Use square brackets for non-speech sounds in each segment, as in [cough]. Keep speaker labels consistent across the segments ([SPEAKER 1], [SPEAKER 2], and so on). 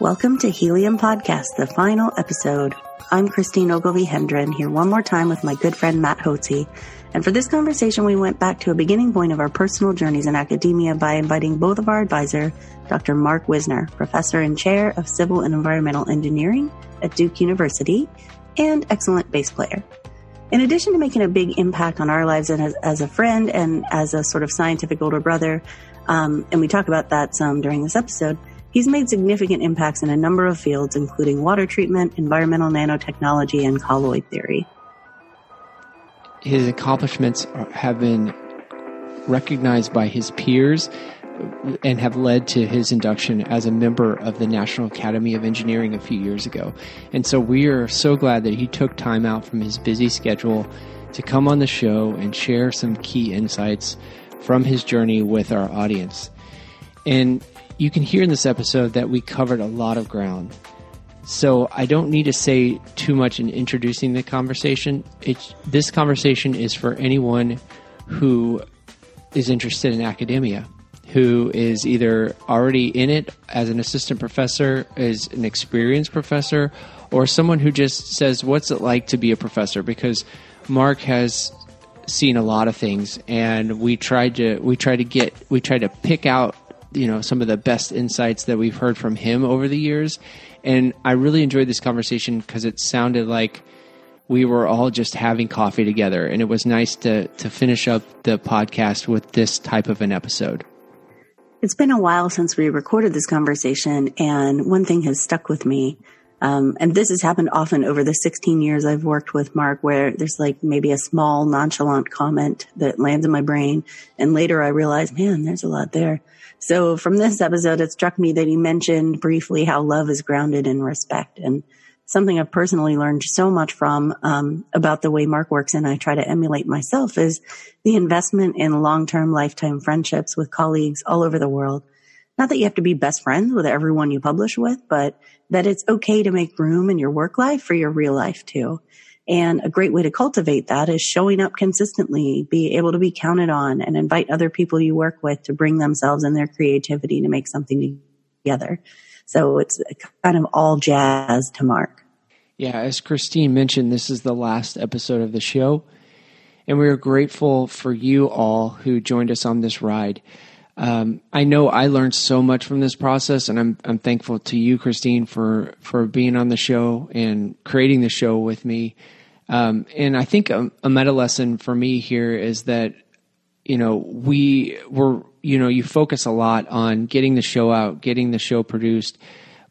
[SPEAKER 1] Welcome to Helium Podcast, the final episode. I'm Christine Ogilvie Hendren here one more time with my good friend Matt Hotze. And for this conversation, we went back to a beginning point of our personal journeys in academia by inviting both of our advisor, Dr. Mark Wiesner, professor and chair of civil and environmental engineering at Duke University and excellent bass player. In addition to making a big impact on our lives as, as a friend and as a sort of scientific older brother, um, and we talk about that some during this episode, he's made significant impacts in a number of fields, including water treatment, environmental nanotechnology, and colloid theory.
[SPEAKER 2] His accomplishments have been recognized by his peers and have led to his induction as a member of the National Academy of Engineering a few years ago. And so we are so glad that he took time out from his busy schedule to come on the show and share some key insights from his journey with our audience. And you can hear in this episode that we covered a lot of ground. So I don't need to say too much in introducing the conversation. It's, this conversation is for anyone who is interested in academia who is either already in it as an assistant professor, is an experienced professor, or someone who just says, What's it like to be a professor? Because Mark has seen a lot of things and we tried to we tried to get we tried to pick out you know some of the best insights that we've heard from him over the years and i really enjoyed this conversation because it sounded like we were all just having coffee together and it was nice to to finish up the podcast with this type of an episode
[SPEAKER 1] it's been a while since we recorded this conversation, and one thing has stuck with me. Um, and this has happened often over the 16 years I've worked with Mark, where there's like maybe a small nonchalant comment that lands in my brain. And later I realize, man, there's a lot there. So from this episode, it struck me that he mentioned briefly how love is grounded in respect. And something I've personally learned so much from um, about the way Mark works and I try to emulate myself is the investment in long-term lifetime friendships with colleagues all over the world. Not that you have to be best friends with everyone you publish with, but that it's okay to make room in your work life for your real life too. And a great way to cultivate that is showing up consistently, be able to be counted on and invite other people you work with to bring themselves and their creativity to make something together. So it's kind of all jazz to Mark.
[SPEAKER 2] Yeah, as Christine mentioned, this is the last episode of the show. And we are grateful for you all who joined us on this ride. Um, I know I learned so much from this process, and I'm I'm thankful to you, Christine, for for being on the show and creating the show with me. Um, and I think a, a meta lesson for me here is that you know we were you know, you focus a lot on getting the show out, getting the show produced,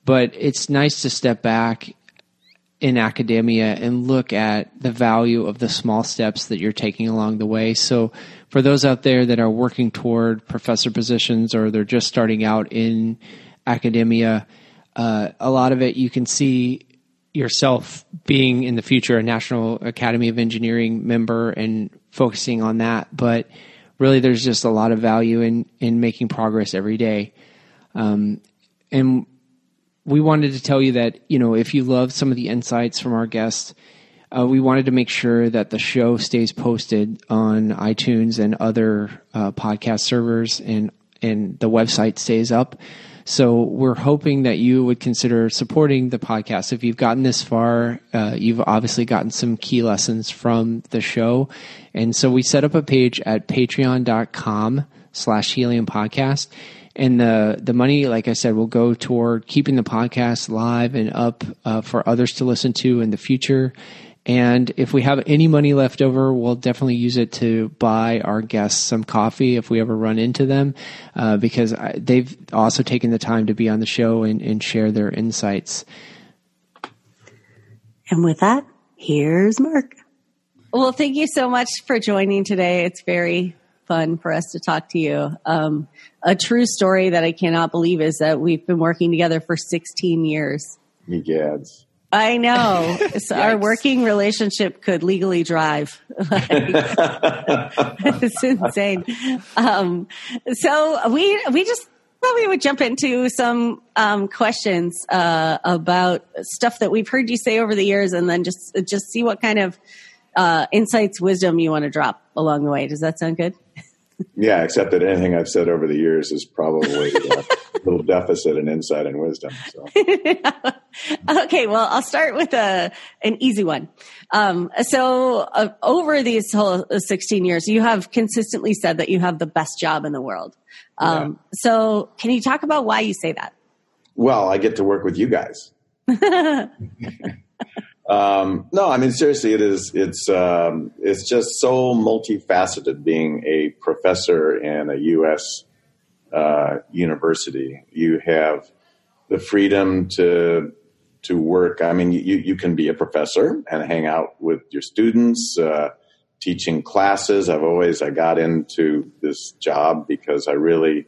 [SPEAKER 2] but it's nice to step back in academia and look at the value of the small steps that you're taking along the way. So for those out there that are working toward professor positions or they're just starting out in academia, uh, a lot of it you can see yourself being in the future a National Academy of Engineering member and focusing on that. But really there's just a lot of value in in making progress every day. Um, and we wanted to tell you that you know if you love some of the insights from our guests, uh, we wanted to make sure that the show stays posted on iTunes and other uh, podcast servers, and and the website stays up. So we're hoping that you would consider supporting the podcast. If you've gotten this far, uh, you've obviously gotten some key lessons from the show. And so we set up a page at patreon.com slash helium podcast. And the, the money, like I said, will go toward keeping the podcast live and up uh, for others to listen to in the future. And if we have any money left over, we'll definitely use it to buy our guests some coffee if we ever run into them, uh, because I, they've also taken the time to be on the show and, and share their insights.
[SPEAKER 1] And with that, here's Mark.
[SPEAKER 3] Well, thank you so much for joining today. It's very fun for us to talk to you. Um, a true story that I cannot believe is that we've been working together for 16 years.
[SPEAKER 4] Egads.
[SPEAKER 3] I know. [laughs] So our working relationship could legally drive. [laughs] [laughs] it's insane. Um, so we we just thought we would jump into some um, questions uh, about stuff that we've heard you say over the years, and then just just see what kind of uh, insights, wisdom you want to drop along the way. Does that sound good?
[SPEAKER 4] Yeah, except that anything I've said over the years is probably a little deficit in insight and wisdom. So. [laughs]
[SPEAKER 3] okay, well, I'll start with a an easy one. Um, so, uh, over these whole 16 years, you have consistently said that you have the best job in the world. Um, yeah. So, can you talk about why you say that?
[SPEAKER 4] Well, I get to work with you guys. [laughs] Um, no, I mean seriously, it is. It's um, it's just so multifaceted. Being a professor in a U.S. Uh, university, you have the freedom to to work. I mean, you you can be a professor and hang out with your students, uh, teaching classes. I've always I got into this job because I really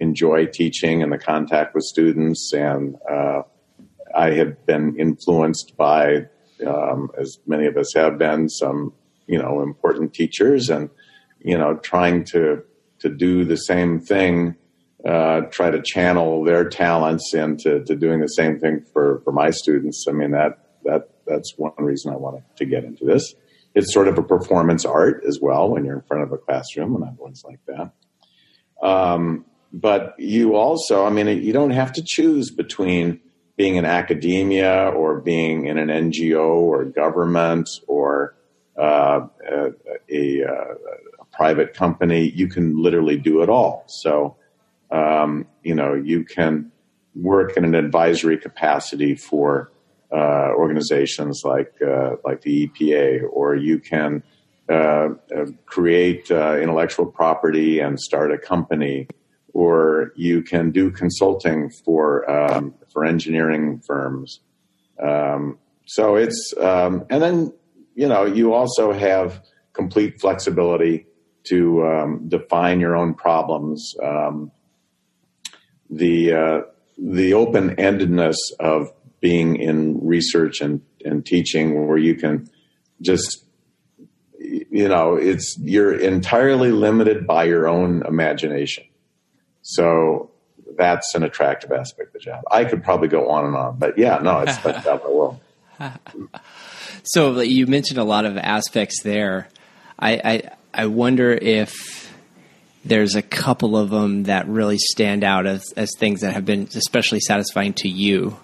[SPEAKER 4] enjoy teaching and the contact with students and. Uh, I had been influenced by um, as many of us have been, some you know important teachers, and you know trying to to do the same thing, uh, try to channel their talents into to doing the same thing for for my students. I mean that that that's one reason I wanted to get into this. It's sort of a performance art as well when you're in front of a classroom, and I've that. Um, but you also, I mean, you don't have to choose between being in academia or being in an NGO or government or uh, a, a, a, private company, you can literally do it all. So, um, you know, you can work in an advisory capacity for uh, organizations like uh, like the EPA, or you can uh, uh, create uh, intellectual property and start a company or you can do consulting for um, for engineering firms. Um, so it's um, and then you know you also have complete flexibility to um, define your own problems. The uh, the open endedness of being in research and, and teaching, where you can just you know it's you're entirely limited by your own imagination so that's an attractive aspect of the job. I could probably go on and on, but yeah, no, it's the job I will. [laughs]
[SPEAKER 2] So you mentioned a lot of aspects there. I, I, I wonder if there's a couple of them that really stand out as, as things that have been especially satisfying to you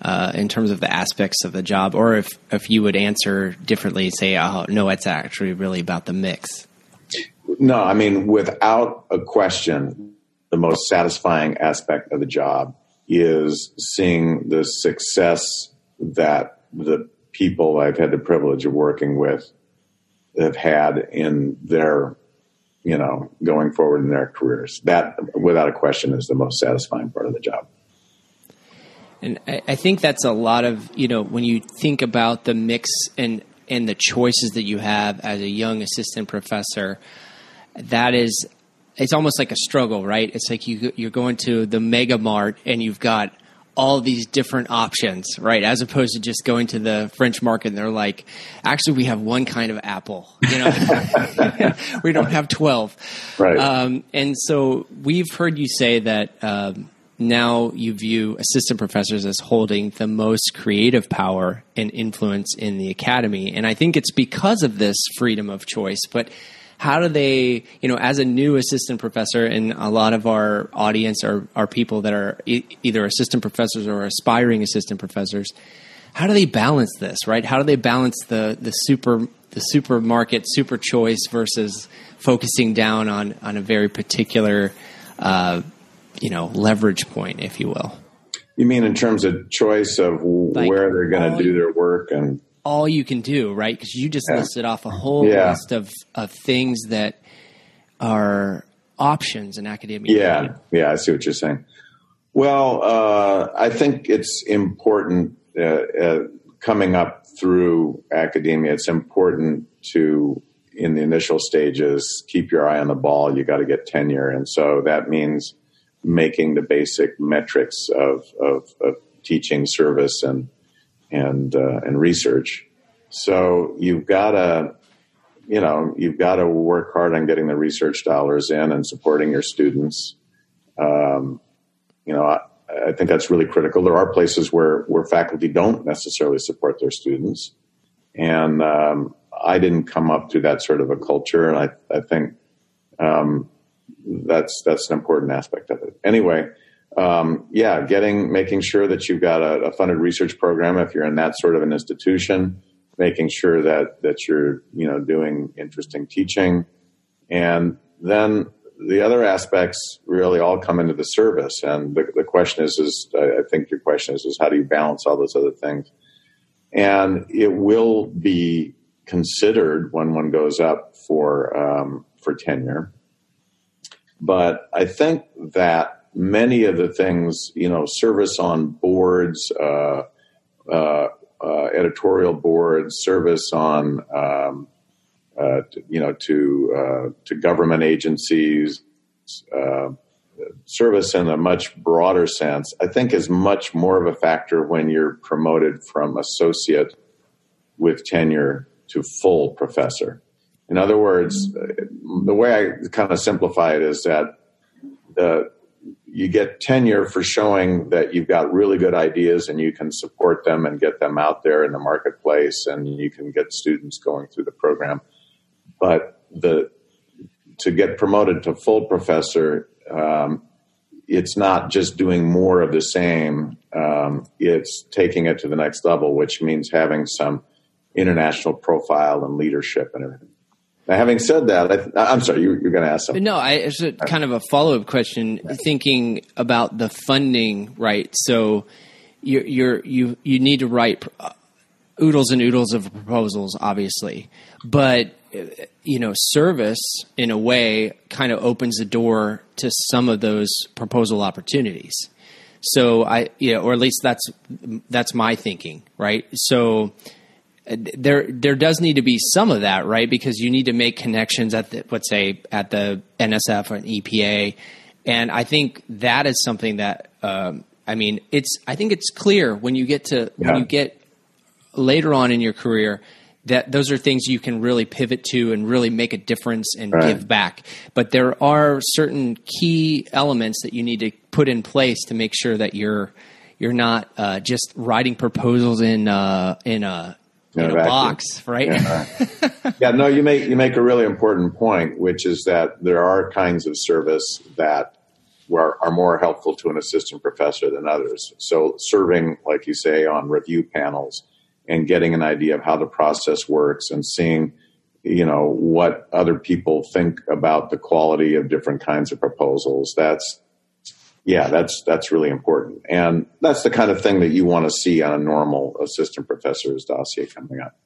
[SPEAKER 2] uh, in terms of the aspects of the job, or if, if you would answer differently, say, oh, no, it's actually really about the mix.
[SPEAKER 4] No, I mean, without a question, the most satisfying aspect of the job is seeing the success that the people I've had the privilege of working with have had in their, you know, going forward in their careers. That, without a question, is the most satisfying part of the job.
[SPEAKER 2] And I think that's a lot of, you know, when you think about the mix and, and the choices that you have as a young assistant professor, that is it's almost like a struggle, right? It's like you you're going to the mega mart and you've got all these different options, right? As opposed to just going to the French market and they're like, actually, we have one kind of apple, you know, [laughs] we don't have 12.
[SPEAKER 4] Right.
[SPEAKER 2] Um, and so we've heard you say that, um, now you view assistant professors as holding the most creative power and influence in the academy. And I think it's because of this freedom of choice, but how do they, you know, as a new assistant professor, and a lot of our audience are, are people that are e- either assistant professors or aspiring assistant professors, how do they balance this, right? How do they balance the, the super the supermarket super choice versus focusing down on on a very particular uh, you know leverage point, if you will.
[SPEAKER 4] You mean in terms of choice of like, where they're going to do their work and
[SPEAKER 2] all you can do, right? Because you just yeah. listed off a whole yeah. list of, of things that are options in academia.
[SPEAKER 4] Yeah, yeah, I see what you're saying. Well, uh, I think it's important uh, uh, coming up through academia. It's important to, in the initial stages, keep your eye on the ball. You got to get tenure, and so that means making the basic metrics of, of, of teaching service and and uh, and research. So you've got to, you know, you've got to work hard on getting the research dollars in and supporting your students. Um, you know, I, I, think that's really critical. There are places where where faculty don't necessarily support their students, and um, I didn't come up to that sort of a culture, and I, I think. Um, that's that's an important aspect of it. Anyway, um, yeah, getting making sure that you've got a, a, funded research program if you're in that sort of an institution, making sure that that you're you know doing interesting teaching, and then the other aspects really all come into the service. And the, the question is, is I think your question is, is how do you balance all those other things? And it will be considered when one goes up for um, for tenure. But I think that many of the things, you know, service on boards, uh, uh, uh, editorial boards, service on, um, uh, to, you know, to uh, to government agencies, uh, service in a much broader sense, I think is much more of a factor when you're promoted from associate with tenure to full professor. In other words, the way I kind of simplify it is that the, you get tenure for showing that you've got really good ideas and you can support them and get them out there in the marketplace and you can get students going through the program. But the to get promoted to full professor, um, it's not just doing more of the same. Um, it's taking it to the next level, which means having some international profile and leadership and everything. Now, having said that, I, am sorry, you, are going to ask something.
[SPEAKER 2] No, I, it's a, kind of a follow up question. Thinking about the funding, right? So, you're, you're, you you need to write uh, oodles and oodles of proposals, obviously, but you know, service in a way kind of opens the door to some of those proposal opportunities. So I, you know, or at least that's that's my thinking, right? So there there does need to be some of that, right? Because you need to make connections at the let's say at the NSF or an EPA, and I think that is something that um, I mean it's I think it's clear when you get to yeah. when you get later on in your career that those are things you can really pivot to and really make a difference and right. give back. But there are certain key elements that you need to put in place to make sure that you're you're not uh, just writing proposals in uh, in a in a box, right?
[SPEAKER 4] Yeah. [laughs] yeah, no, you make you make a really important point, which is that there are kinds of service that are, are more helpful to an assistant professor than others. So, serving, like you say, on review panels and getting an idea of how the process works and seeing, you know, what other people think about the quality of different kinds of proposals. That's yeah, that's that's really important, and that's the kind of thing that you want to see on a normal assistant professor's dossier coming up.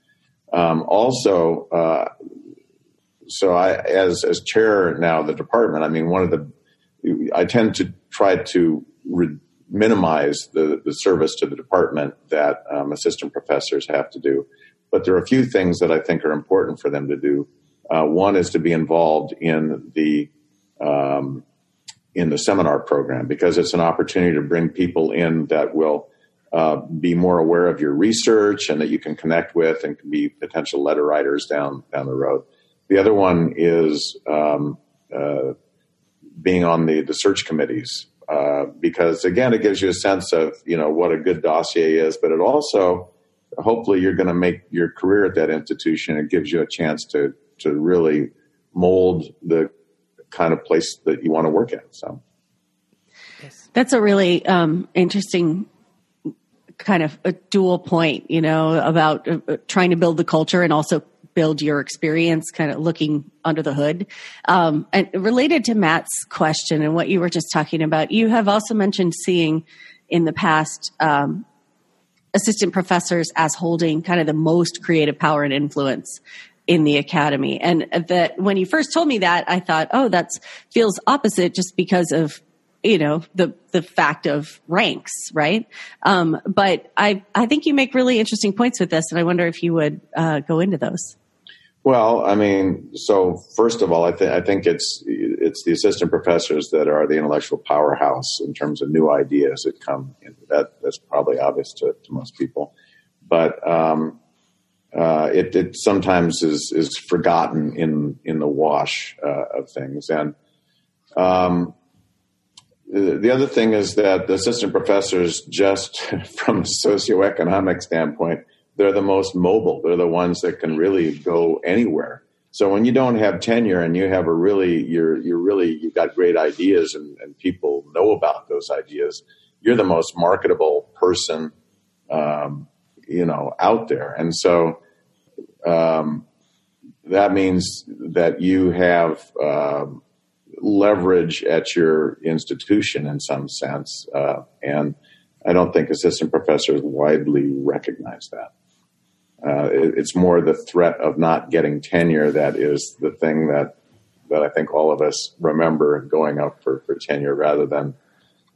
[SPEAKER 4] Um, also, uh, so I, as as chair now of the department, I mean, one of the I tend to try to re- minimize the the service to the department that um, assistant professors have to do, but there are a few things that I think are important for them to do. Uh, one is to be involved in the um, in the seminar program because it's an opportunity to bring people in that will uh, be more aware of your research and that you can connect with and can be potential letter writers down down the road. The other one is um, uh, being on the the search committees uh, because again, it gives you a sense of you know what a good dossier is, but it also hopefully you're going to make your career at that institution. It gives you a chance to to really mold the kind of place that you want to work at. So
[SPEAKER 3] that's a really um, interesting kind of a dual point, you know, about uh, uh, trying to build the culture and also build your experience, kind of looking under the hood. Um, and related to Matt's question and what you were just talking about, you have also mentioned seeing in the past um, assistant professors as holding kind of the most creative power and influence in the academy. And that when you first told me that, I thought, oh, that feels opposite just because of you know the the fact of ranks right um, but i i think you make really interesting points with this and i wonder if you would uh, go into those
[SPEAKER 4] well i mean so first of all i think i think it's it's the assistant professors that are the intellectual powerhouse in terms of new ideas that come in. that that's probably obvious to, to most people but um, uh, it, it, sometimes is is forgotten in in the wash uh, of things. And um, the other thing is that the assistant professors, just [laughs] from a socioeconomic standpoint, they're the most mobile. They're the ones that can really go anywhere. So when you don't have tenure and you have a really, you're, you're really, you've got great ideas and, and people know about those ideas, you're the most marketable person, um, you know, out there. And so, um, that means that you have, uh, leverage at your institution in some sense. Uh, and I don't think assistant professors widely recognize that. Uh, it, it's more the threat of not getting tenure that is the thing that that I think all of us remember going up for, for tenure rather than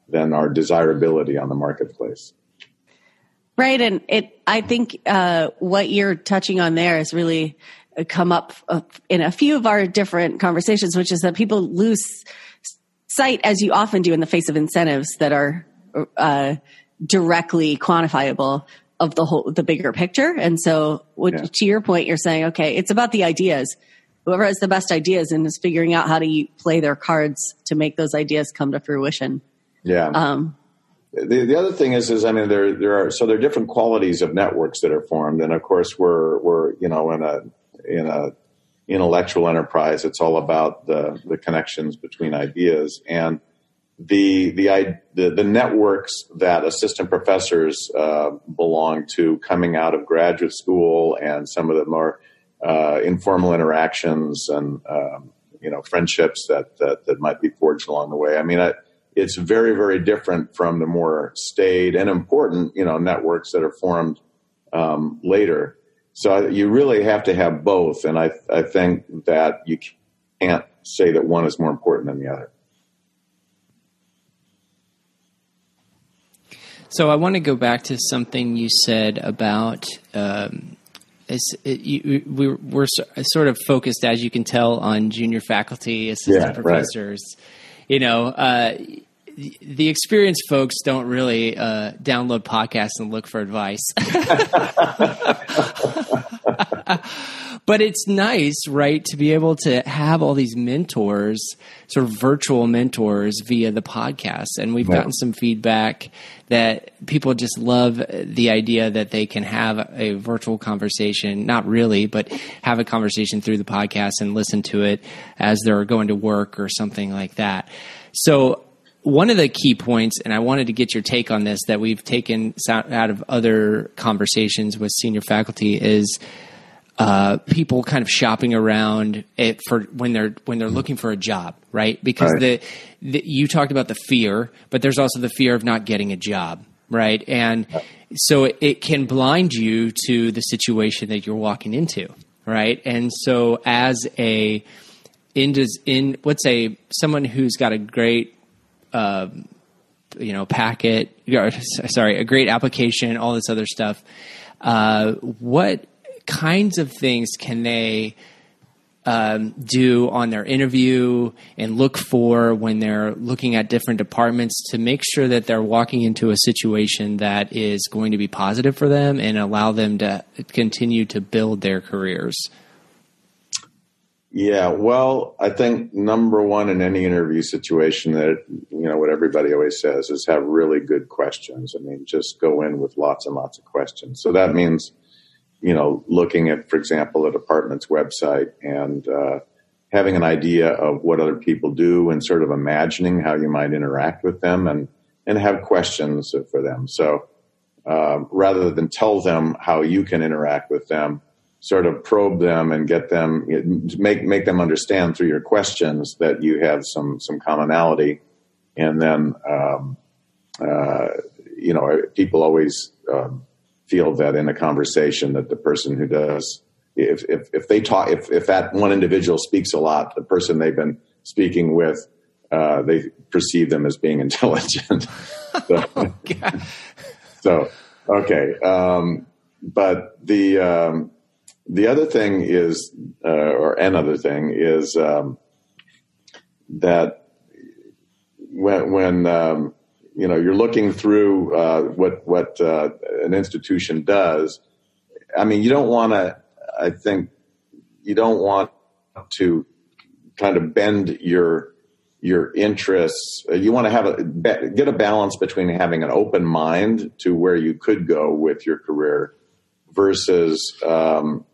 [SPEAKER 4] than our desirability on the marketplace.
[SPEAKER 3] Right, and it. I think uh, what you're touching on there is really come up uh, in a few of our different conversations, which is that people lose sight, as you often do, in the face of incentives that are uh, directly quantifiable of the whole the bigger picture. And so, what, yeah. to your point, you're saying, okay, it's about the ideas. Whoever has the best ideas and is figuring out how to play their cards to make those ideas come to fruition.
[SPEAKER 4] Yeah. Um, the, the other thing is, is I mean, there there are so there are different qualities of networks that are formed, and of course, we're we're you know in a in a intellectual enterprise, it's all about the the connections between ideas and the the the, the networks that assistant professors uh, belong to coming out of graduate school and some of the more uh, informal interactions and um, you know friendships that, that that might be forged along the way. I mean, I, it's very very different from the more staid and important you know networks that are formed um, later. So you really have to have both, and I I think that you can't say that one is more important than the other.
[SPEAKER 2] So I want to go back to something you said about. Um, it, you, we, we're sort of focused, as you can tell, on junior faculty, assistant yeah, professors. Right. You know, uh, the experienced folks don't really uh, download podcasts and look for advice. [laughs] but it's nice, right, to be able to have all these mentors, sort of virtual mentors via the podcast. And we've gotten some feedback that people just love the idea that they can have a virtual conversation, not really, but have a conversation through the podcast and listen to it as they're going to work or something like that. So one of the key points, and I wanted to get your take on this, that we've taken out of other conversations with senior faculty is uh, people kind of shopping around it for when they're when they're looking for a job, right? Because right. The, the, you talked about the fear, but there's also the fear of not getting a job, right? And so it, it can blind you to the situation that you're walking into, right? And so as a in in let's say someone who's got a great uh, you know packet, sorry, a great application, all this other stuff. Uh, what kinds of things can they um, do on their interview and look for when they're looking at different departments to make sure that they're walking into a situation that is going to be positive for them and allow them to continue to build their careers?
[SPEAKER 4] Yeah, well, I think number one in any interview situation that you know what everybody always says is have really good questions. I mean, just go in with lots and lots of questions. So that means you know, looking at, for example, a department's website and uh, having an idea of what other people do and sort of imagining how you might interact with them and and have questions for them. So uh, rather than tell them how you can interact with them, sort of probe them and get them make make them understand through your questions that you have some some commonality, and then um, uh, you know people always. Um, feel that in a conversation that the person who does if if, if they talk if, if that one individual speaks a lot the person they've been speaking with uh, they perceive them as being [laughs] intelligent so, [laughs] oh, so, okay um, but the um, the other thing is uh, or another thing is um, that when when um, you know you're looking through uh, what what uh, an institution does. I mean, you don't want to. I think you don't want to kind of bend your your interests. You want to have a get a balance between having an open mind to where you could go with your career versus um,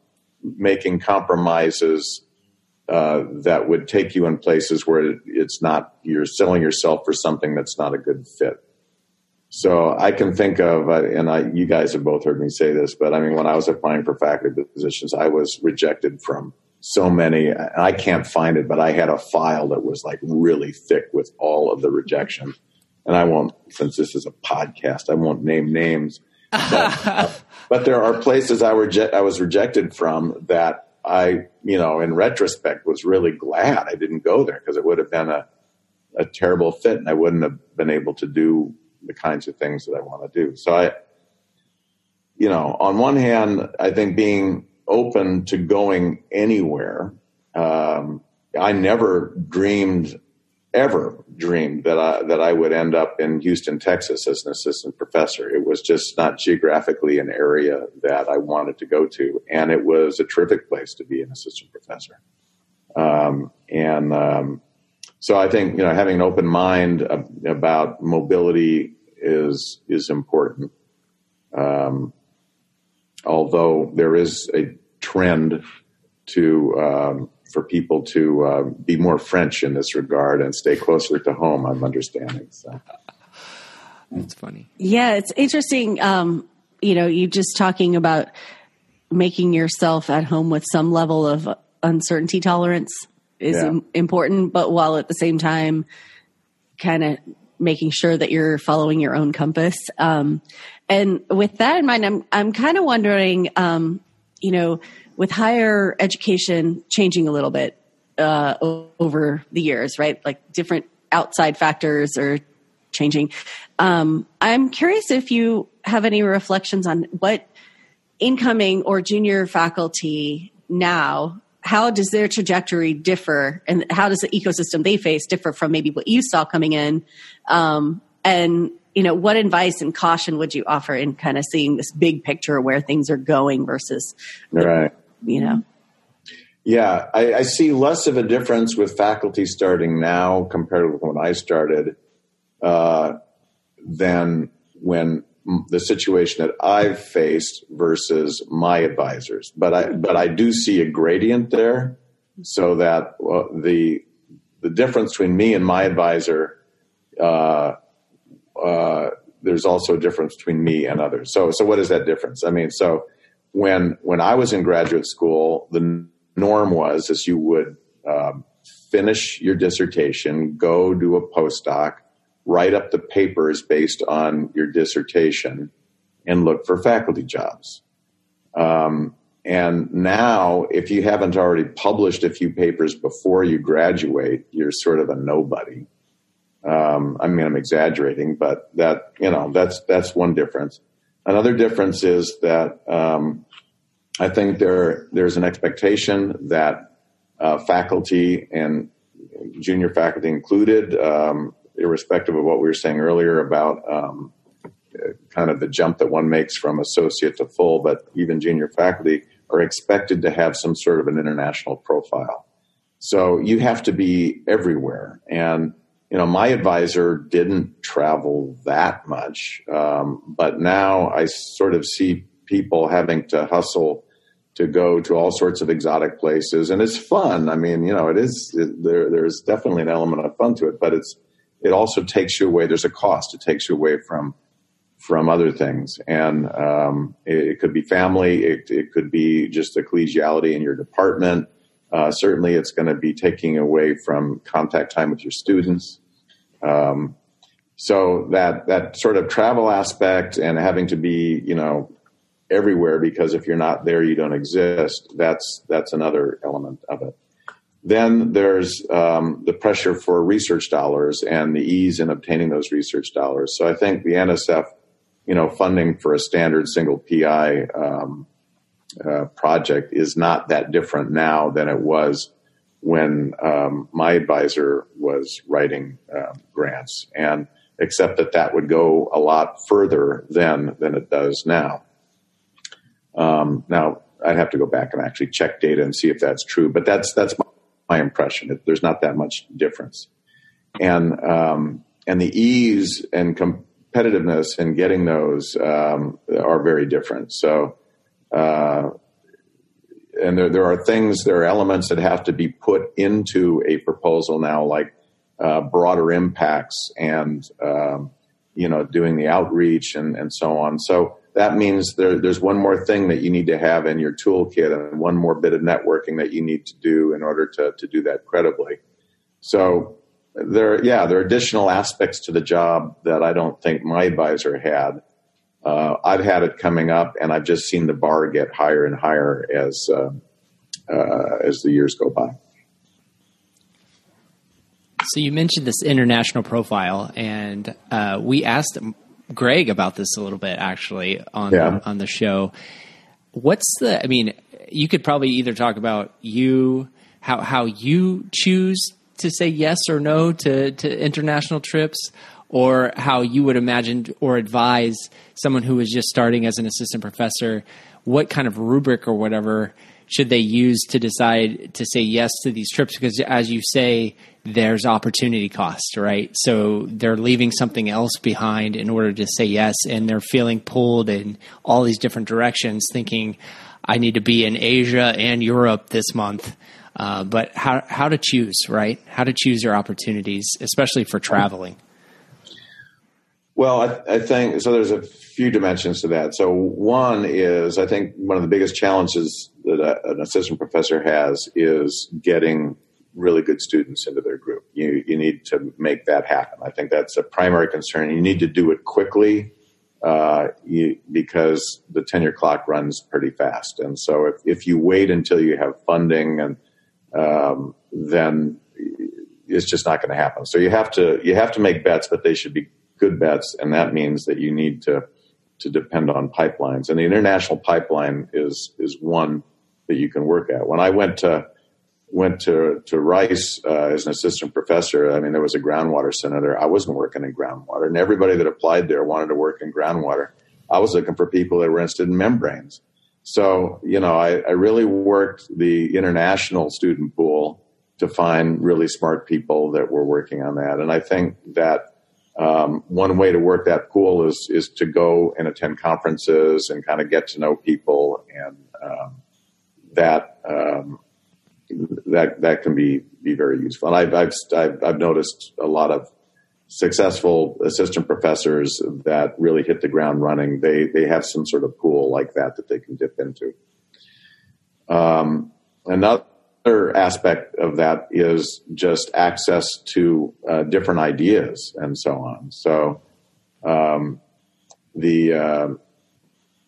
[SPEAKER 4] making compromises uh, that would take you in places where it's not you're selling yourself for something that's not a good fit. So I can think of, uh, and I, you guys have both heard me say this, but I mean, when I was applying for faculty positions, I was rejected from so many. I can't find it, but I had a file that was like really thick with all of the rejections. And I won't, since this is a podcast, I won't name names. [laughs] But, there are places I, reje- I was rejected from that I, you know, in retrospect, was really glad I didn't go there because it would have been a, a terrible fit, and I wouldn't have been able to do the kinds of things that I want to do. So I, you know, on one hand, I think being open to going anywhere. Um, I never dreamed, ever dreamed that I that I would end up in Houston, Texas, as an assistant professor. It was just not geographically an area that I wanted to go to, and it was a terrific place to be an assistant professor. Um, and um, so I think you know having an open mind about mobility is is important. Um, although there is a trend to um, for people to uh, be more French in this regard and stay closer to home. I'm understanding. So
[SPEAKER 2] that's funny.
[SPEAKER 3] Yeah, it's interesting. Um, you know, you just talking about making yourself at home with some level of uncertainty tolerance is yeah. important, but while at the same time, kind of making sure that you're following your own compass. Um, and with that in mind, I'm I'm kind of wondering, um, you know, with higher education changing a little bit uh, over the years, right? Like different outside factors are changing. Um, I'm curious if you have any reflections on what incoming or junior faculty now how does their trajectory differ and how does the ecosystem they face differ from maybe what you saw coming in um, and you know what advice and caution would you offer in kind of seeing this big picture where things are going versus
[SPEAKER 4] right
[SPEAKER 3] you know
[SPEAKER 4] yeah I, I see less of a difference with faculty starting now compared with when i started uh, than when the situation that I've faced versus my advisors. But I but I do see a gradient there, so that well, the the difference between me and my advisor, uh, uh, there's also a difference between me and others. So so what is that difference? I mean, so when when I was in graduate school, the norm was as you would um, finish your dissertation, go do a postdoc write up the papers based on your dissertation and look for faculty jobs. Um, and now, if you haven't already published a few papers before you graduate, you're sort of a nobody. Um, I mean, I'm exaggerating, but that you know that's that's one difference. Another difference is that um, I think there there's an expectation that uh, faculty and junior faculty included um, irrespective of what we were saying earlier about um, kind of the jump that one makes from associate to full, but even junior faculty are expected to have some sort of an international profile. So you have to be everywhere. And, you know, my advisor didn't travel that much, um, but now I sort of see people having to hustle to go to all sorts of exotic places, and it's fun. I mean, you know, it is it, there. There's definitely an element of fun to it, but it's it also takes you away. There's a cost. It takes you away from from other things, and um, it, it, could be family. It, it, could be just ecclesiality in your department. Uh, certainly, it's going to be taking away from contact time with your students. Um, so that that sort of travel aspect and having to be, you know, everywhere because if you're not there, you don't exist. That's that's another element of it. Then there's um, the pressure for research dollars and the ease in obtaining those research dollars. So I think the NSF, you know, funding for a standard single PI um, uh, project is not that different now than it was when um, my advisor was writing uh, grants, and except that that would go a lot further then than it does now. Um, now I'd have to go back and actually check data and see if that's true, but that's that's my my impression. There's not that much difference, and um, and the ease and competitiveness in getting those um, are very different. So, uh, and there there are things, there are elements that have to be put into a proposal now, like uh, broader impacts and um, you know doing the outreach and and so on. So that means there, there's one more thing that you need to have in your toolkit and one more bit of networking that you need to do in order to, to do that credibly. So there, yeah, there are additional aspects to the job that I don't think my advisor had. Uh, I've had it coming up, and I've just seen the bar get higher and higher as uh, uh, as the years go by.
[SPEAKER 2] So you mentioned this international profile, and uh, we asked Greg about this a little bit actually on yeah. on the show. What's the? I mean, you could probably either talk about you how how you choose to say yes or no to to international trips, or how you would imagine or advise someone who is just starting as an assistant professor. What kind of rubric or whatever should they use to decide to say yes to these trips? Because as you say, there's opportunity cost, right? So they're leaving something else behind in order to say yes, and they're feeling pulled in all these different directions, thinking, I need to be in Asia and Europe this month. Uh, but how how to choose, right? How to choose your opportunities, especially for traveling.
[SPEAKER 4] Well, I, I, think so. There's a few dimensions to that. So one is, I think one of the biggest challenges that a, an assistant professor has is getting really good students into their group. You you need to make that happen. I think that's a primary concern. You need to do it quickly uh, you, because the tenure clock runs pretty fast. And so if if you wait until you have funding and um, then it's just not going to happen. So you have to you have to make bets, but they should be good bets, and that means that you need to to depend on pipelines. And the international pipeline is is one that you can work at. When I went to went to to Rice uh, as an assistant professor. I mean, there was a groundwater center there. I wasn't working in groundwater, and everybody that applied there wanted to work in groundwater. I was looking for people that were interested in membranes. So, you know, I, I really worked the international student pool to find really smart people that were working on that. And I think that um, one way to work that pool is is to go and attend conferences and kind of get to know people, and um, that um, that that can be be very useful. And I've I've I've, I've noticed a lot of successful assistant professors that really hit the ground running. They they have some sort of pool like that that they can dip into. Um, another aspect of that is just access to uh, different ideas and so on. So um, the uh,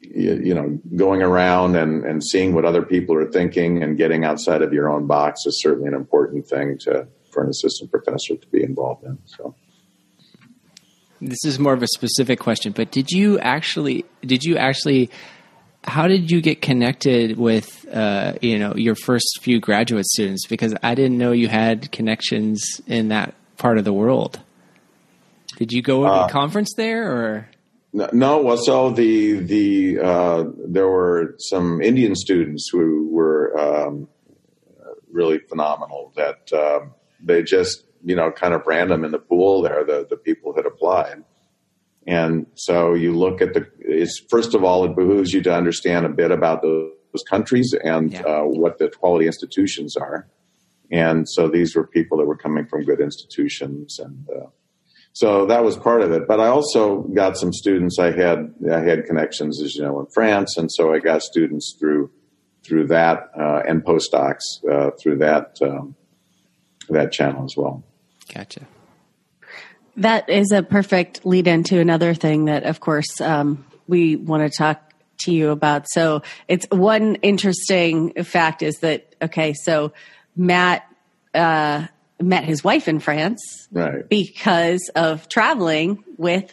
[SPEAKER 4] you, you, know, going around and, and seeing what other people are thinking and getting outside of your own box is certainly an important thing to for an assistant professor to be involved in. So.
[SPEAKER 2] This is more of a specific question, but did you actually did you actually how did you get connected with uh, you know your first few graduate students? Because I didn't know you had connections in that part of the world. Did you go to uh, a conference there, or
[SPEAKER 4] no, well, so the the uh, there were some Indian students who were um, really phenomenal. That um, they just you know kind of random in the pool there. The the people had applied, and so you look at the. It's first of all, it behooves you to understand a bit about those, those countries and yeah. uh, what the quality institutions are. And so these were people that were coming from good institutions and. Uh, so that was part of it. But I also got some students. I had I had connections, as you know, in France, and so I got students through through that uh, and postdocs uh, through that um, that channel as well.
[SPEAKER 2] Gotcha.
[SPEAKER 3] That is a perfect lead into another thing that, of course, um, we want to talk to you about. So it's one interesting fact is that okay, so Matt. Uh, met his wife in France
[SPEAKER 4] right.
[SPEAKER 3] because of traveling with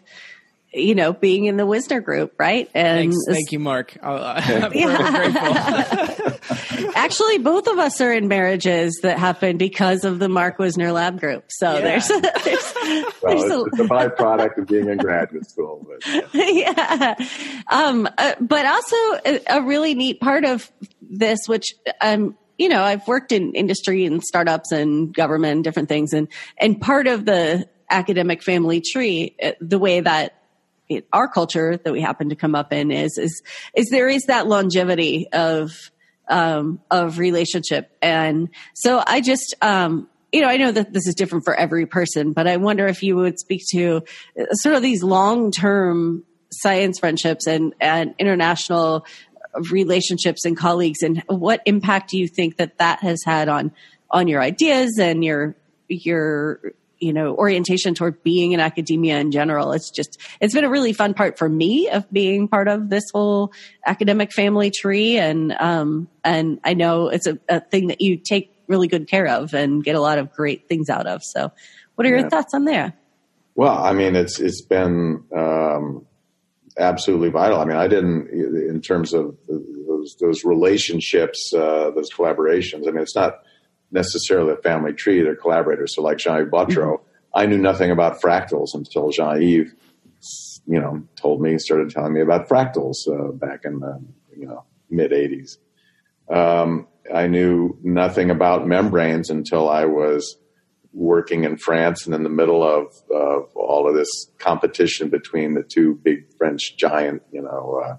[SPEAKER 3] you know, being in the Wiesner group, right?
[SPEAKER 2] And Thanks. thank you, Mark. Uh, [laughs] yeah. [laughs] [laughs]
[SPEAKER 3] Actually, both of us are in marriages that happened because of the Mark Wiesner Lab group. So yeah. there's, [laughs] there's,
[SPEAKER 4] well, there's a, it's a byproduct of being in graduate school.
[SPEAKER 3] But, yeah. [laughs] yeah. Um, uh, but also a, a, really neat part of this, which um, you know, I've worked in industry and startups and government and different things. And, and part of the academic family tree, uh, the way that it, our culture that we happen to come up in is, is, is there is that longevity of, um, of relationship. And so I just, um, you know, I know that this is different for every person, but I wonder if you would speak to uh, sort of these long term science friendships and, and international relationships and colleagues and what impact do you think that that has had on on your ideas and your your you know orientation toward being in academia in general. It's just it's been a really fun part for me of being part of this whole academic family tree. And um and i know it's a, a thing that you take really good care of and get a lot of great things out of. So what are your yeah. thoughts on there?
[SPEAKER 4] Well i mean it's it's been um absolutely vital. I mean i didn't in terms of those those relationships uh those collaborations i mean it's not necessarily a family tree. They're collaborators. So like Jean-Yves Bottero, mm-hmm. I knew nothing about fractals until Jean-Yves, you know, told me, started telling me about fractals uh, back in the, you know, mid 80s. Um, I knew nothing about membranes until I was working in France and in the middle of, of all of this competition between the two big French giant, you know, uh,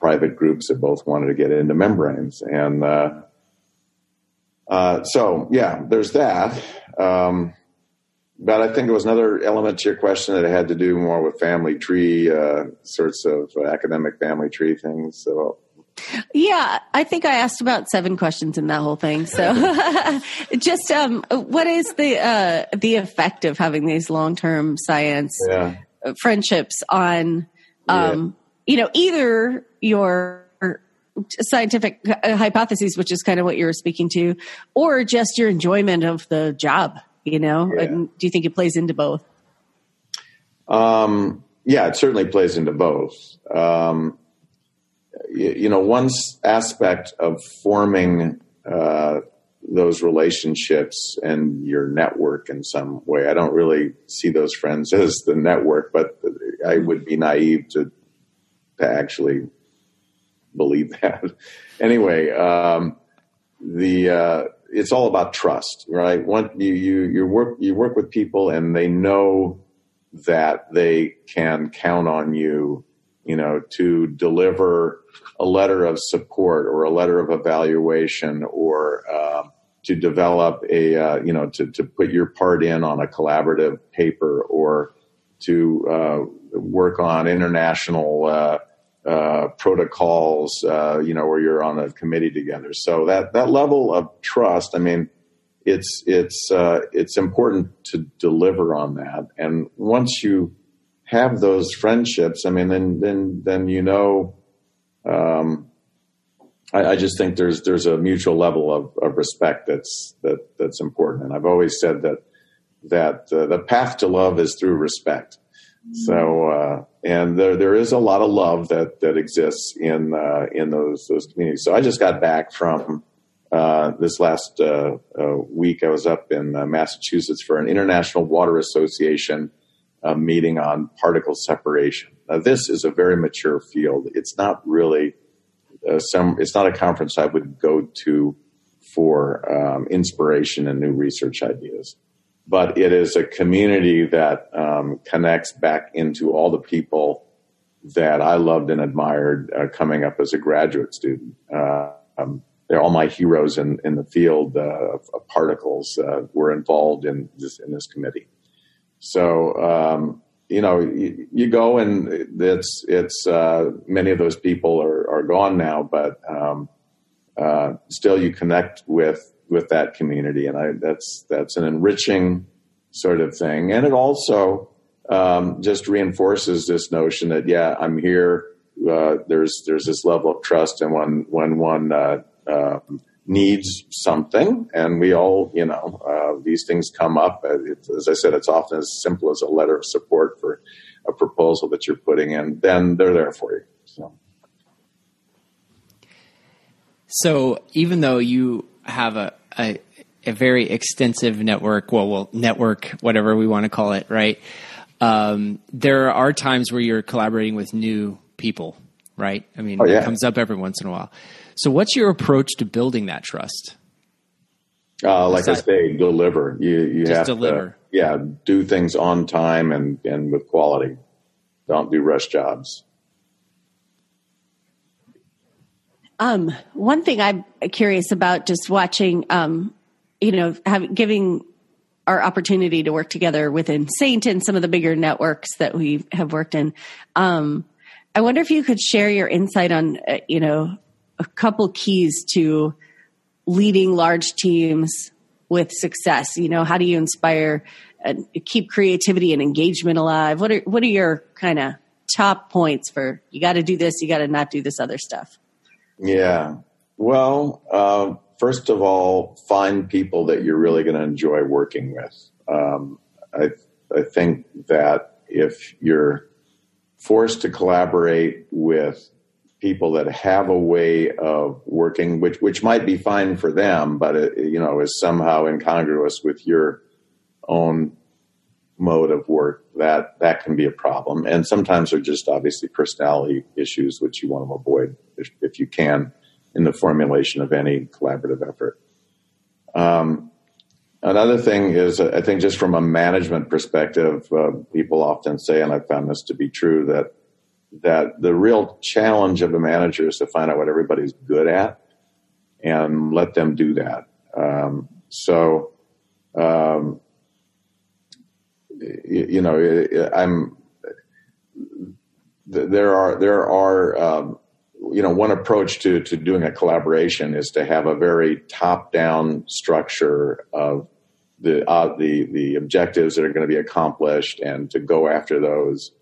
[SPEAKER 4] private groups that both wanted to get into membranes. And, uh, uh, so yeah, there's that. Um, but I think there was another element to your question that had to do more with family tree uh, sorts of uh, academic family tree things. So
[SPEAKER 3] yeah, I think I asked about seven questions in that whole thing. So, [laughs] just um, what is the uh, the effect of having these long term science yeah. friendships on, um, yeah. you know, either your scientific uh, hypotheses, which is kind of what you were speaking to, or just your enjoyment of the job, you know? Yeah. do you think it plays into both?
[SPEAKER 4] Um, yeah, it certainly plays into both. Um, you, you, know, one aspect of forming uh, those relationships and your network in some way. I don't really see those friends [laughs] as the network, but I would be naive to to actually believe that. [laughs] anyway, um, the uh, it's all about trust, right? You you you work you work with people, and they know that they can count on you, you know, to deliver a letter of support or a letter of evaluation or um, to develop a uh, you know to to put your part in on a collaborative paper or to uh, work on international uh, protocols, uh, you know, where you're on a committee together. So that that level of trust, I mean, it's it's uh, it's important to deliver on that. And once you have those friendships, I mean, then then then you know. Um, I, I, just think there's there's a mutual level of, of respect that's that that's important. And I've always said that that uh, the path to love is through respect. So, uh, and there there is a lot of love that that exists in uh, in those those communities. So I just got back from uh, this last uh, uh, week. I was up in uh, Massachusetts for an International Water Association meeting on particle separation. Now, this is a very mature field. It's not really some. It's not a conference I would go to for um, inspiration and new research ideas but it is a community that um, connects back into all the people that I loved and admired uh, coming up as a graduate student. Uh, um, they're all my heroes in, in the field uh, of, of, particles uh, were involved in this in this committee. So um, you know, you, you, go and it's it's uh, many of those people are, are gone now, but um, uh, still you connect with with that community, and I, that's that's an enriching sort of thing, and it also um, just reinforces this notion that yeah, I'm here. Uh, there's there's this level of trust, and when when one uh, uh, needs something, and we all you know uh, these things come up. It, as I said, it's often as simple as a letter of support for a proposal that you're putting in. Then they're there for you. So.
[SPEAKER 2] So even though you have a, a, a very extensive network, well, well, network, whatever we want to call it, right? Um, there are times where you're collaborating with new people, right? I mean, oh, yeah. it comes up every once in a while. So, what's your approach to building that trust?
[SPEAKER 4] Uh, like that, I say, deliver. You you have
[SPEAKER 2] deliver.
[SPEAKER 4] to yeah do things on time and and with quality. Don't do rush jobs.
[SPEAKER 3] Um, one thing I'm curious about just watching, um, you know, giving our opportunity to work together within CEINT and some of the bigger networks that we have worked in. Um, I wonder if you could share your insight on, uh, you know, a couple keys to leading large teams with success. You know, how do you inspire and keep creativity and engagement alive? What are what are your kind of top points for you got to do this, you got to not do this other stuff?
[SPEAKER 4] Yeah. Well, uh, first of all, find people that you're really going to enjoy working with. Um, I I think that if you're forced to collaborate with people that have a way of working, which which might be fine for them, but it, you know is somehow incongruous with your own mode of work. That that can be a problem, and sometimes they're just obviously personality issues, which you want to avoid if, if you can in the formulation of any collaborative effort. Um, another thing is, I think, just from a management perspective, uh, people often say, and I've found this to be true, that that the real challenge of a manager is to find out what everybody's good at and let them do that. Um, so, um, you, you, know, I'm there are there are um, you know one approach to to doing a collaboration is to have a very top down structure of the uh, the the objectives that are going to be accomplished and to go after those.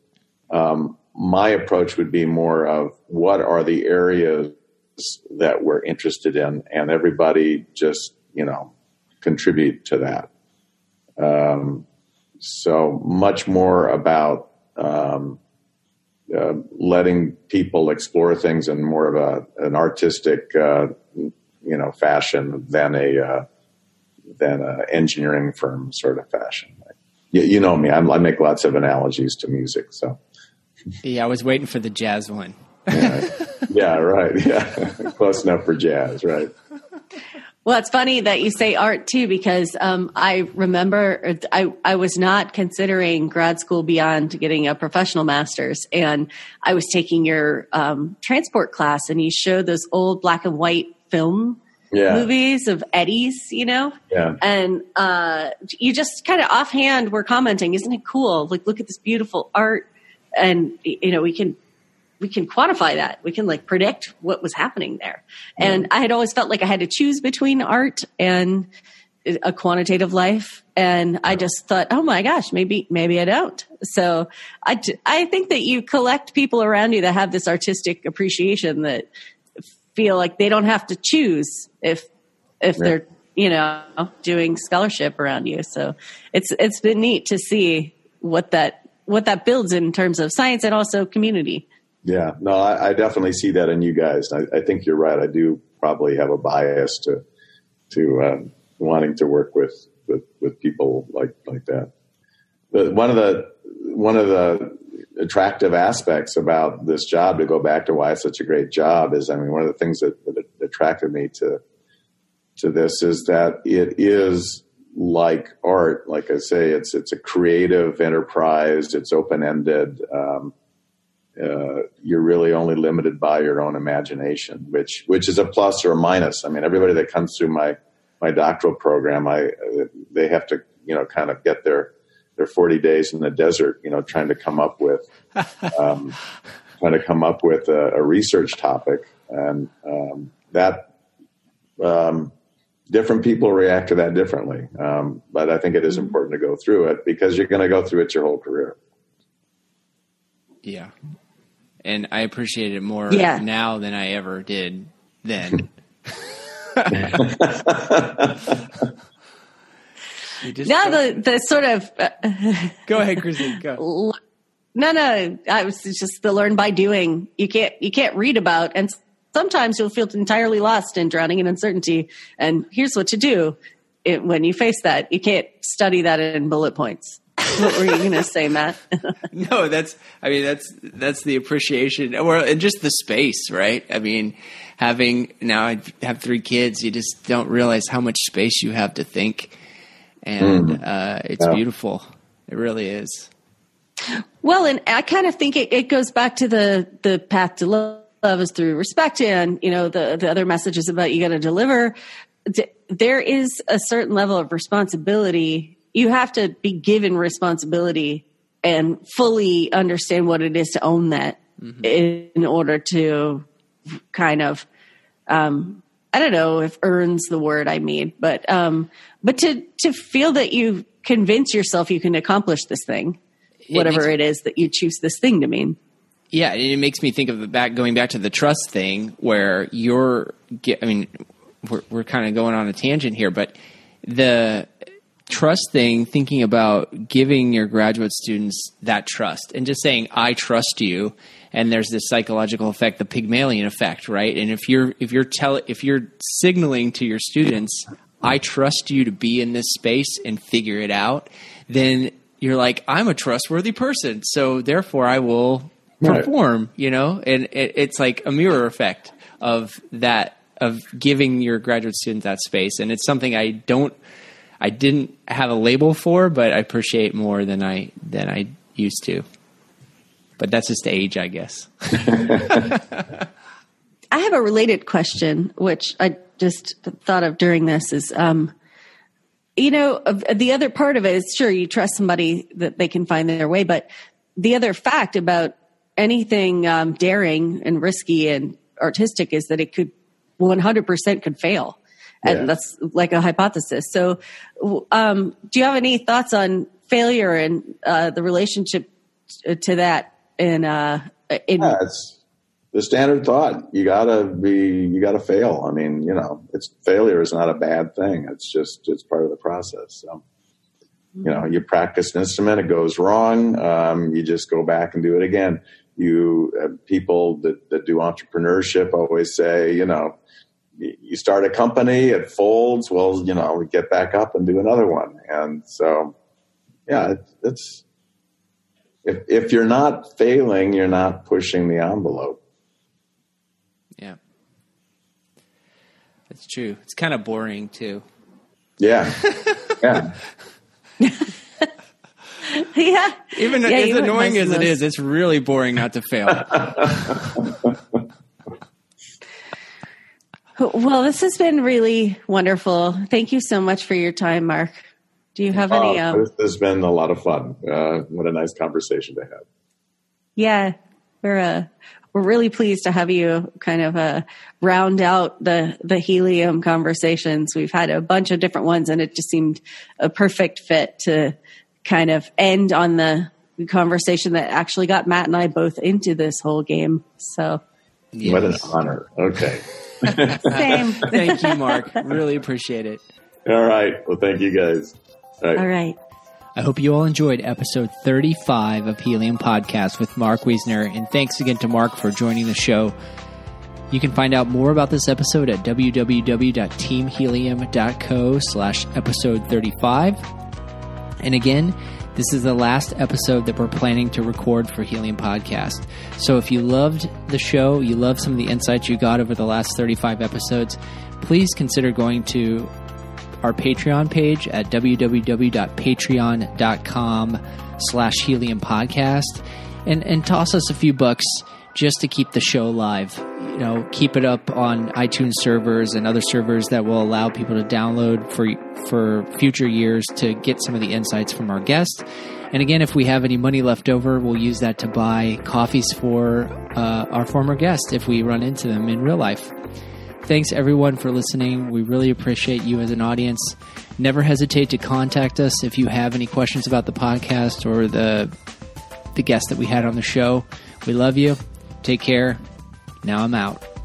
[SPEAKER 4] Um, my approach would be more of what are the areas that we're interested in, and everybody just you know contribute to that. Um, so much more about um, uh, letting people explore things in more of a an artistic uh, you know fashion than a uh, than a engineering firm sort of fashion. You, you know me; I'm, i make lots of analogies to music, so.
[SPEAKER 2] Yeah, I was waiting for the jazz one.
[SPEAKER 4] yeah, [laughs] yeah, right. Yeah, [laughs] close enough for jazz, right?
[SPEAKER 3] Well, it's funny that you say art too, because um, I remember I, I was not considering grad school beyond getting a professional master's, and I was taking your um, transport class, and you showed those old black and white film yeah. movies of eddies, you know?
[SPEAKER 4] Yeah.
[SPEAKER 3] And uh, you just kind of offhand were commenting, isn't it cool? Like, look at this beautiful art and you know we can we can quantify that. We can like predict what was happening there. And mm-hmm. i had always felt like i had to choose between art and a quantitative life. And i just thought oh my gosh maybe maybe i don't. So i i think that you collect people around you that have this artistic appreciation that feel like they don't have to choose if if they're you know doing scholarship around you. So it's it's been neat to see what that what that builds in terms of science and also community.
[SPEAKER 4] Yeah, no, I, I definitely see that in you guys. I, I, think you're right. I do probably have a bias to to um, wanting to work with, with with people like like that. But one of the one of the attractive aspects about this job, to go back to why it's such a great job, is I mean, one of the things that, that attracted me to to this is that it is like art, like I say, it's it's a creative enterprise. It's open ended. Um, uh, you're really only limited by your own imagination, which which is a plus or a minus. I mean, everybody that comes through my my doctoral program, I they have to you know kind of get their their 40 days in the desert, you know, trying to come up with [laughs] um, trying to come up with a, a research topic, and um, that um, different people react to that differently. Um, but I think it is mm-hmm. important to go through it because you're going to go through it your whole career.
[SPEAKER 2] Yeah. And I appreciate it more yeah. now than I ever did then. [laughs]
[SPEAKER 3] now the the sort of uh,
[SPEAKER 2] go ahead, Christine. Go. [laughs]
[SPEAKER 3] No, no, I was just the learn by doing. You can't you can't read about and sometimes you'll feel entirely lost and drowning in uncertainty. And here's what to do it, when you face that. You can't study that in bullet points. What were you going to say, Matt? [laughs]
[SPEAKER 2] no, that's. I mean, that's that's the appreciation, or and just the space, right? I mean, having now I have three kids, you just don't realize how much space you have to think, and mm. uh, it's yeah. beautiful. It really is.
[SPEAKER 3] Well, and I kind of think it, it goes back to the the path to love love is through respect and you know the the other messages about you got to deliver there is a certain level of responsibility you have to be given responsibility and fully understand what it is to own that mm-hmm. in order to kind of um, I don't know if earns the word I mean, but um, but to to feel that you convince yourself you can accomplish this thing, whatever it, makes, it is that you choose this thing to mean.
[SPEAKER 2] Yeah, and it makes me think of the back going back to the trust thing where you're. I mean, we're we're kind of going on a tangent here, but the trust thing, thinking about giving your graduate students that trust and just saying, "I trust you," and there's this psychological effect, the Pygmalion effect, right? And if you're if you're tell if you're signaling to your students, "I trust you to be in this space and figure it out," then you're like, "I'm a trustworthy person, so therefore I will perform, right. you know, and it, it's like a mirror effect of that of giving your graduate students that space, and it's something I don't, I didn't have a label for, but I appreciate more than I than I used to. But that's just age, I guess. [laughs]
[SPEAKER 3] I have a related question, which I just thought of during this is, um, you know, the other part of it is sure you trust somebody that they can find their way, but the other fact about anything um, daring and risky and artistic is that it could 100% could fail. And yeah. that's like a hypothesis. So, um, do you have any thoughts on failure and uh, the relationship to that? In, uh, in
[SPEAKER 4] yeah, it's the standard thought. You gotta be, you gotta fail. I mean, you know, it's failure is not a bad thing. It's just, it's part of the process. So, you know, you practice an instrument, it goes wrong. Um, you just go back and do it again you uh, people that, that do entrepreneurship always say, you know, you start a company, it folds. Well, you know, we get back up and do another one. And so, yeah, it, it's if if you're not failing, you're not pushing the envelope.
[SPEAKER 2] Yeah, that's true. It's kind of boring too.
[SPEAKER 4] Yeah, [laughs] yeah. [laughs]
[SPEAKER 3] yeah.
[SPEAKER 2] Even
[SPEAKER 3] yeah,
[SPEAKER 2] as annoying as it is, it's really boring not to fail. [laughs]
[SPEAKER 3] well, this has been really wonderful. Thank you so much for your time, Mark. Do you have any?
[SPEAKER 4] Um, this has been a lot of fun. Uh, what a nice conversation to have.
[SPEAKER 3] Yeah, we're uh, we're really pleased to have you kind of uh, round out the the helium conversations. We've had a bunch of different ones, and it just seemed a perfect fit to kind of end on the conversation that actually got Matt and I both into this whole game. So,
[SPEAKER 4] yes. what an honor. Okay. [laughs]
[SPEAKER 3] Same. [laughs]
[SPEAKER 2] thank you, Mark. Really appreciate it.
[SPEAKER 4] All right. Well, thank you guys.
[SPEAKER 3] All right. All right.
[SPEAKER 2] I hope you all enjoyed episode 35 of Helium Podcast with Mark Wiesner. And thanks again to Mark for joining the show. You can find out more about this episode at www.teamhelium.co slash episode 35. And again, this is the last episode that we're planning to record for Helium Podcast. So if you loved the show, you love some of the insights you got over the last 35 episodes, please consider going to our Patreon page at www.patreon.com slash helium podcast and, and toss us a few bucks just to keep the show live. You know, keep it up on iTunes servers and other servers that will allow people to download for for future years to get some of the insights from our guests. And again, if we have any money left over, we'll use that to buy coffees for uh, our former guests if we run into them in real life. Thanks everyone for listening. We really appreciate you as an audience. Never hesitate to contact us if you have any questions about the podcast or the the guests that we had on the show. We love you. Take care. Now I'm out.